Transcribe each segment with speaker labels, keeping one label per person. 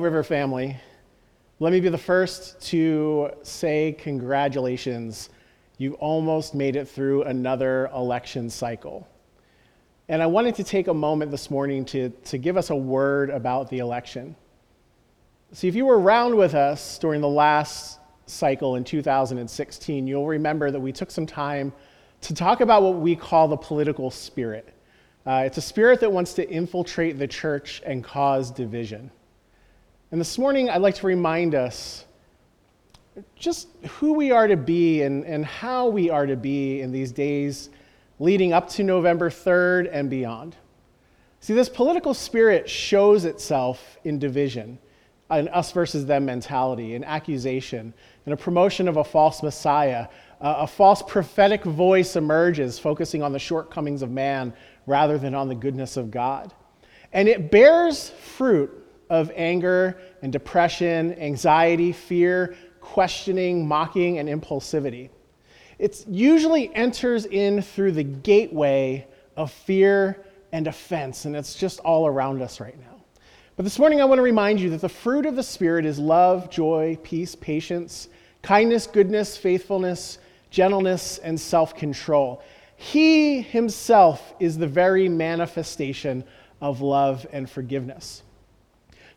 Speaker 1: River family. Let me be the first to say congratulations. You almost made it through another election cycle. And I wanted to take a moment this morning to, to give us a word about the election. See, if you were around with us during the last cycle in 2016, you'll remember that we took some time to talk about what we call the political spirit. Uh, it's a spirit that wants to infiltrate the church and cause division. And this morning, I'd like to remind us just who we are to be and, and how we are to be in these days leading up to November 3rd and beyond. See, this political spirit shows itself in division, an us versus them mentality, an accusation, and a promotion of a false Messiah. A false prophetic voice emerges, focusing on the shortcomings of man rather than on the goodness of God. And it bears fruit of anger and depression, anxiety, fear, questioning, mocking, and impulsivity. It usually enters in through the gateway of fear and offense, and it's just all around us right now. But this morning, I want to remind you that the fruit of the Spirit is love, joy, peace, patience, kindness, goodness, faithfulness, gentleness, and self control. He himself is the very manifestation of love and forgiveness.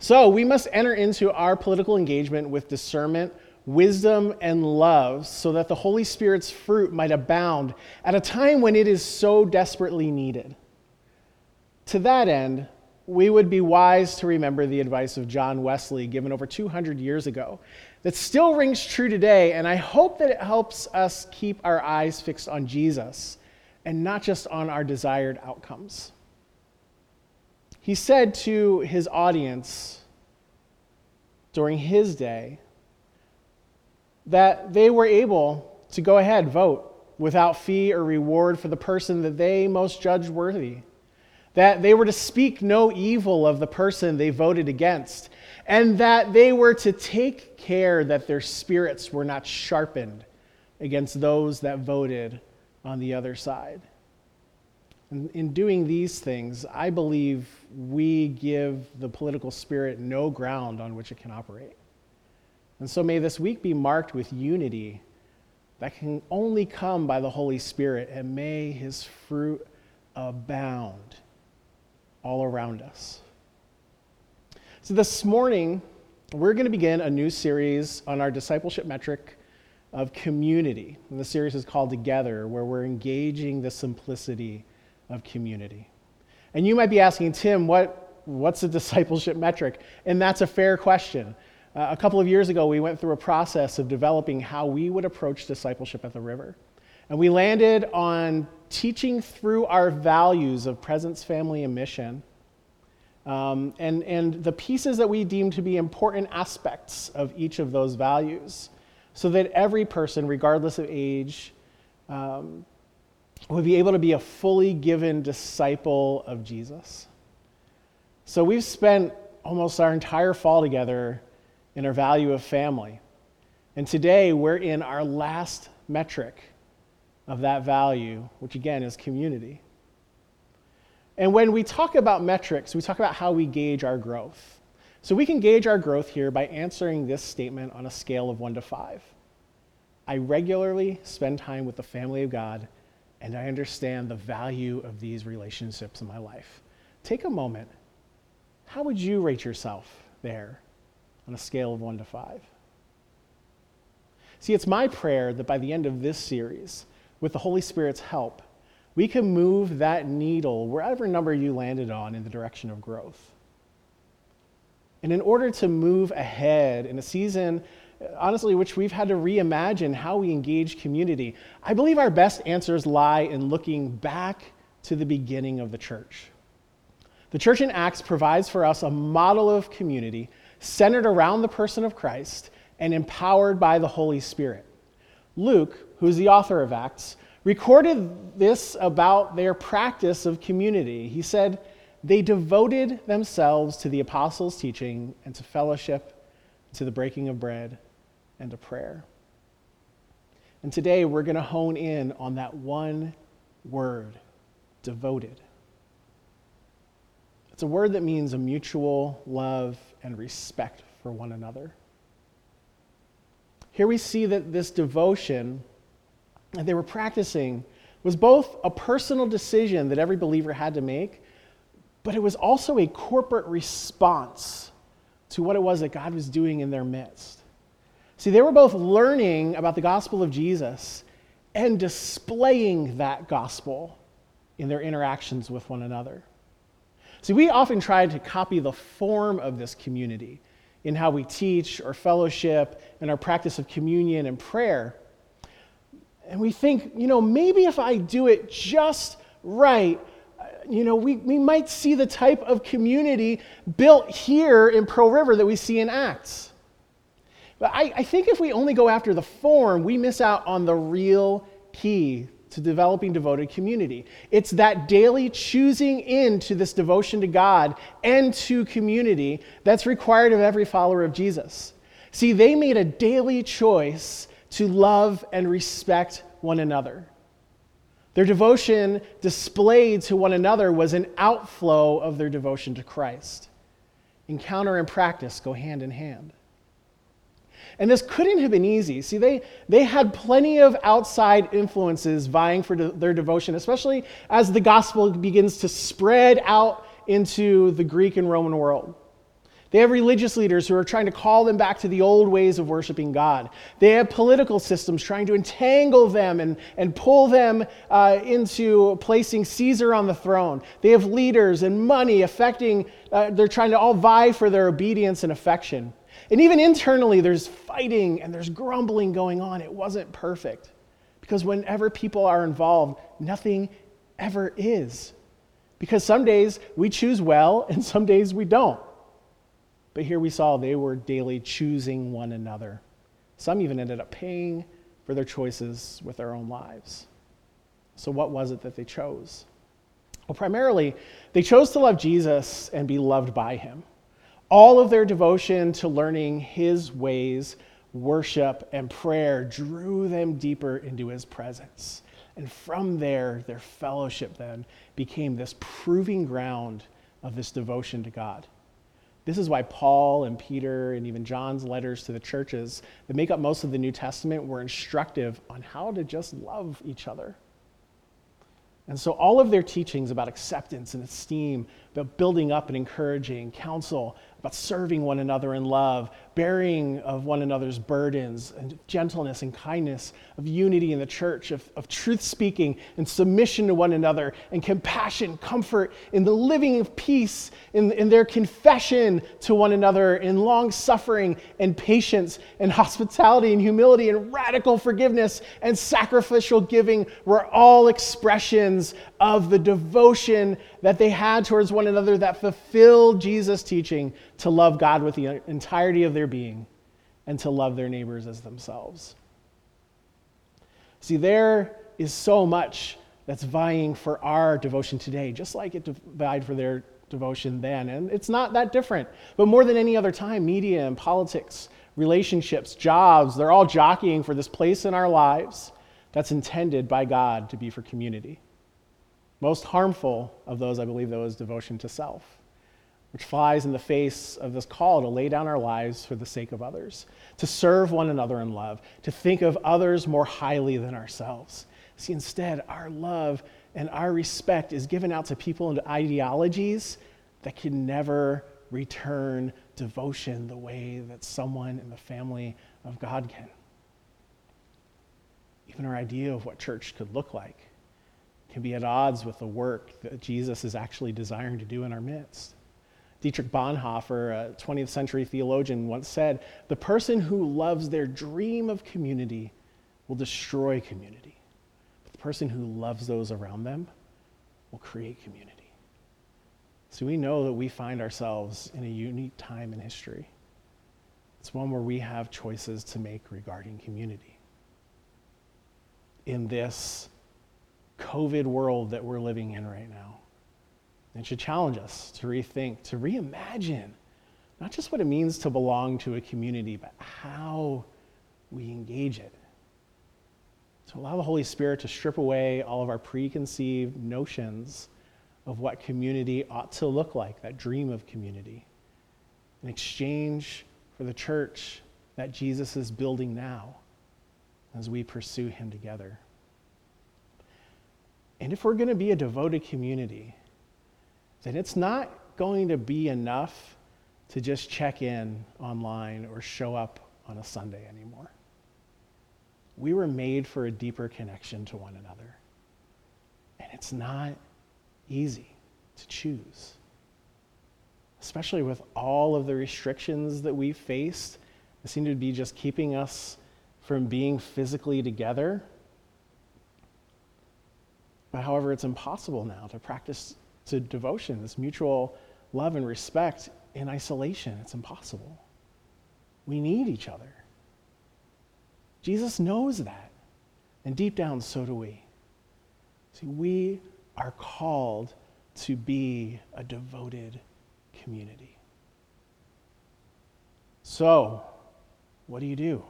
Speaker 1: So we must enter into our political engagement with discernment, wisdom, and love so that the Holy Spirit's fruit might abound at a time when it is so desperately needed. To that end, we would be wise to remember the advice of John Wesley given over 200 years ago that still rings true today, and I hope that it helps us keep our eyes fixed on Jesus and not just on our desired outcomes. He said to his audience during his day that they were able to go ahead, vote without fee or reward for the person that they most judged worthy. That they were to speak no evil of the person they voted against. And that they were to take care that their spirits were not sharpened against those that voted on the other side. And in doing these things, I believe we give the political spirit no ground on which it can operate. And so may this week be marked with unity that can only come by the Holy Spirit, and may his fruit abound all around us. So this morning, we're going to begin a new series on our discipleship metric of community. And the series is called Together, where we're engaging the simplicity of community. And you might be asking, Tim, what, what's a discipleship metric? And that's a fair question. Uh, a couple of years ago, we went through a process of developing how we would approach discipleship at the river. And we landed on teaching through our values of presence, family, and mission. Um, and, and the pieces that we deem to be important aspects of each of those values, so that every person, regardless of age, um, would be able to be a fully given disciple of Jesus. So we've spent almost our entire fall together in our value of family. And today we're in our last metric of that value, which again is community. And when we talk about metrics, we talk about how we gauge our growth. So we can gauge our growth here by answering this statement on a scale of one to five. I regularly spend time with the family of God and I understand the value of these relationships in my life. Take a moment. How would you rate yourself there on a scale of one to five? See, it's my prayer that by the end of this series, with the Holy Spirit's help, we can move that needle, wherever number you landed on, in the direction of growth. And in order to move ahead in a season honestly, which we've had to reimagine how we engage community. I believe our best answers lie in looking back to the beginning of the church. The church in Acts provides for us a model of community centered around the person of Christ and empowered by the Holy Spirit. Luke, who's the author of Acts, recorded this about their practice of community. He said, They devoted themselves to the apostles' teaching and to fellowship, to the breaking of bread, and to prayer. And today we're going to hone in on that one word devoted. It's a word that means a mutual love and respect for one another. Here we see that this devotion that they were practicing was both a personal decision that every believer had to make, but it was also a corporate response to what it was that God was doing in their midst. See, they were both learning about the gospel of Jesus and displaying that gospel in their interactions with one another. See, we often try to copy the form of this community in how we teach or fellowship and our practice of communion and prayer. And we think, you know, maybe if I do it just right, you know, we, we might see the type of community built here in Pearl River that we see in Acts. But I, I think if we only go after the form, we miss out on the real key to developing devoted community. It's that daily choosing into this devotion to God and to community that's required of every follower of Jesus. See, they made a daily choice to love and respect one another. Their devotion displayed to one another was an outflow of their devotion to Christ. Encounter and practice go hand in hand. And this couldn't have been easy. See, they, they had plenty of outside influences vying for de- their devotion, especially as the gospel begins to spread out into the Greek and Roman world. They have religious leaders who are trying to call them back to the old ways of worshiping God. They have political systems trying to entangle them and, and pull them uh, into placing Caesar on the throne. They have leaders and money affecting, uh, they're trying to all vie for their obedience and affection. And even internally, there's fighting and there's grumbling going on. It wasn't perfect. Because whenever people are involved, nothing ever is. Because some days we choose well and some days we don't. But here we saw they were daily choosing one another. Some even ended up paying for their choices with their own lives. So, what was it that they chose? Well, primarily, they chose to love Jesus and be loved by him. All of their devotion to learning his ways, worship, and prayer drew them deeper into his presence. And from there, their fellowship then became this proving ground of this devotion to God. This is why Paul and Peter and even John's letters to the churches that make up most of the New Testament were instructive on how to just love each other. And so, all of their teachings about acceptance and esteem, about building up and encouraging, counsel, about serving one another in love, bearing of one another's burdens, and gentleness and kindness, of unity in the church, of, of truth speaking and submission to one another, and compassion, comfort in the living of peace, in, in their confession to one another, in long suffering and patience, and hospitality and humility, and radical forgiveness and sacrificial giving were all expressions of the devotion that they had towards one another that fulfilled Jesus' teaching to love God with the entirety of their being and to love their neighbors as themselves. See, there is so much that's vying for our devotion today, just like it vied for their devotion then. And it's not that different. But more than any other time, media and politics, relationships, jobs, they're all jockeying for this place in our lives that's intended by God to be for community. Most harmful of those, I believe, though, is devotion to self, which flies in the face of this call to lay down our lives for the sake of others, to serve one another in love, to think of others more highly than ourselves. See, instead, our love and our respect is given out to people and ideologies that can never return devotion the way that someone in the family of God can. Even our idea of what church could look like can be at odds with the work that Jesus is actually desiring to do in our midst. Dietrich Bonhoeffer, a 20th century theologian, once said The person who loves their dream of community will destroy community, but the person who loves those around them will create community. So we know that we find ourselves in a unique time in history. It's one where we have choices to make regarding community. In this COVID world that we're living in right now. It should challenge us to rethink, to reimagine not just what it means to belong to a community, but how we engage it. To allow the Holy Spirit to strip away all of our preconceived notions of what community ought to look like, that dream of community, in exchange for the church that Jesus is building now as we pursue him together. And if we're going to be a devoted community, then it's not going to be enough to just check in online or show up on a Sunday anymore. We were made for a deeper connection to one another. And it's not easy to choose, especially with all of the restrictions that we've faced that seem to be just keeping us from being physically together. But however, it's impossible now to practice to devotion, this mutual love and respect in isolation. It's impossible. We need each other. Jesus knows that. And deep down, so do we. See, we are called to be a devoted community. So, what do you do?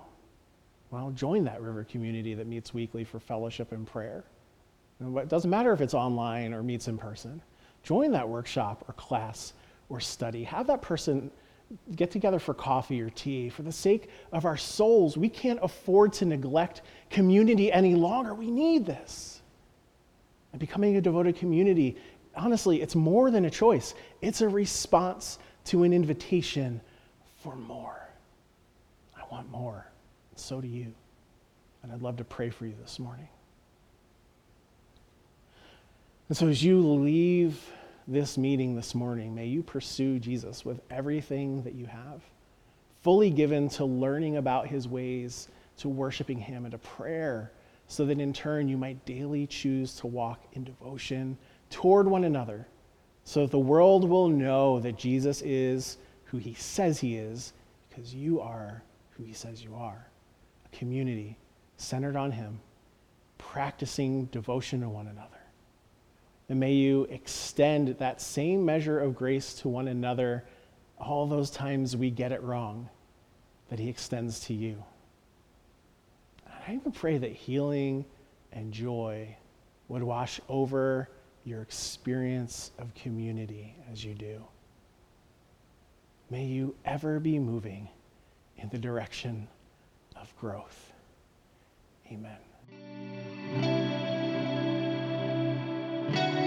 Speaker 1: Well, join that river community that meets weekly for fellowship and prayer. It doesn't matter if it's online or meets in person. Join that workshop or class or study. Have that person get together for coffee or tea. For the sake of our souls, we can't afford to neglect community any longer. We need this. And becoming a devoted community, honestly, it's more than a choice, it's a response to an invitation for more. I want more. So do you. And I'd love to pray for you this morning. And so as you leave this meeting this morning, may you pursue Jesus with everything that you have, fully given to learning about his ways, to worshiping him, and to prayer, so that in turn you might daily choose to walk in devotion toward one another, so that the world will know that Jesus is who he says he is, because you are who he says you are a community centered on him, practicing devotion to one another. And may you extend that same measure of grace to one another all those times we get it wrong that He extends to you. I even pray that healing and joy would wash over your experience of community as you do. May you ever be moving in the direction of growth. Amen thank you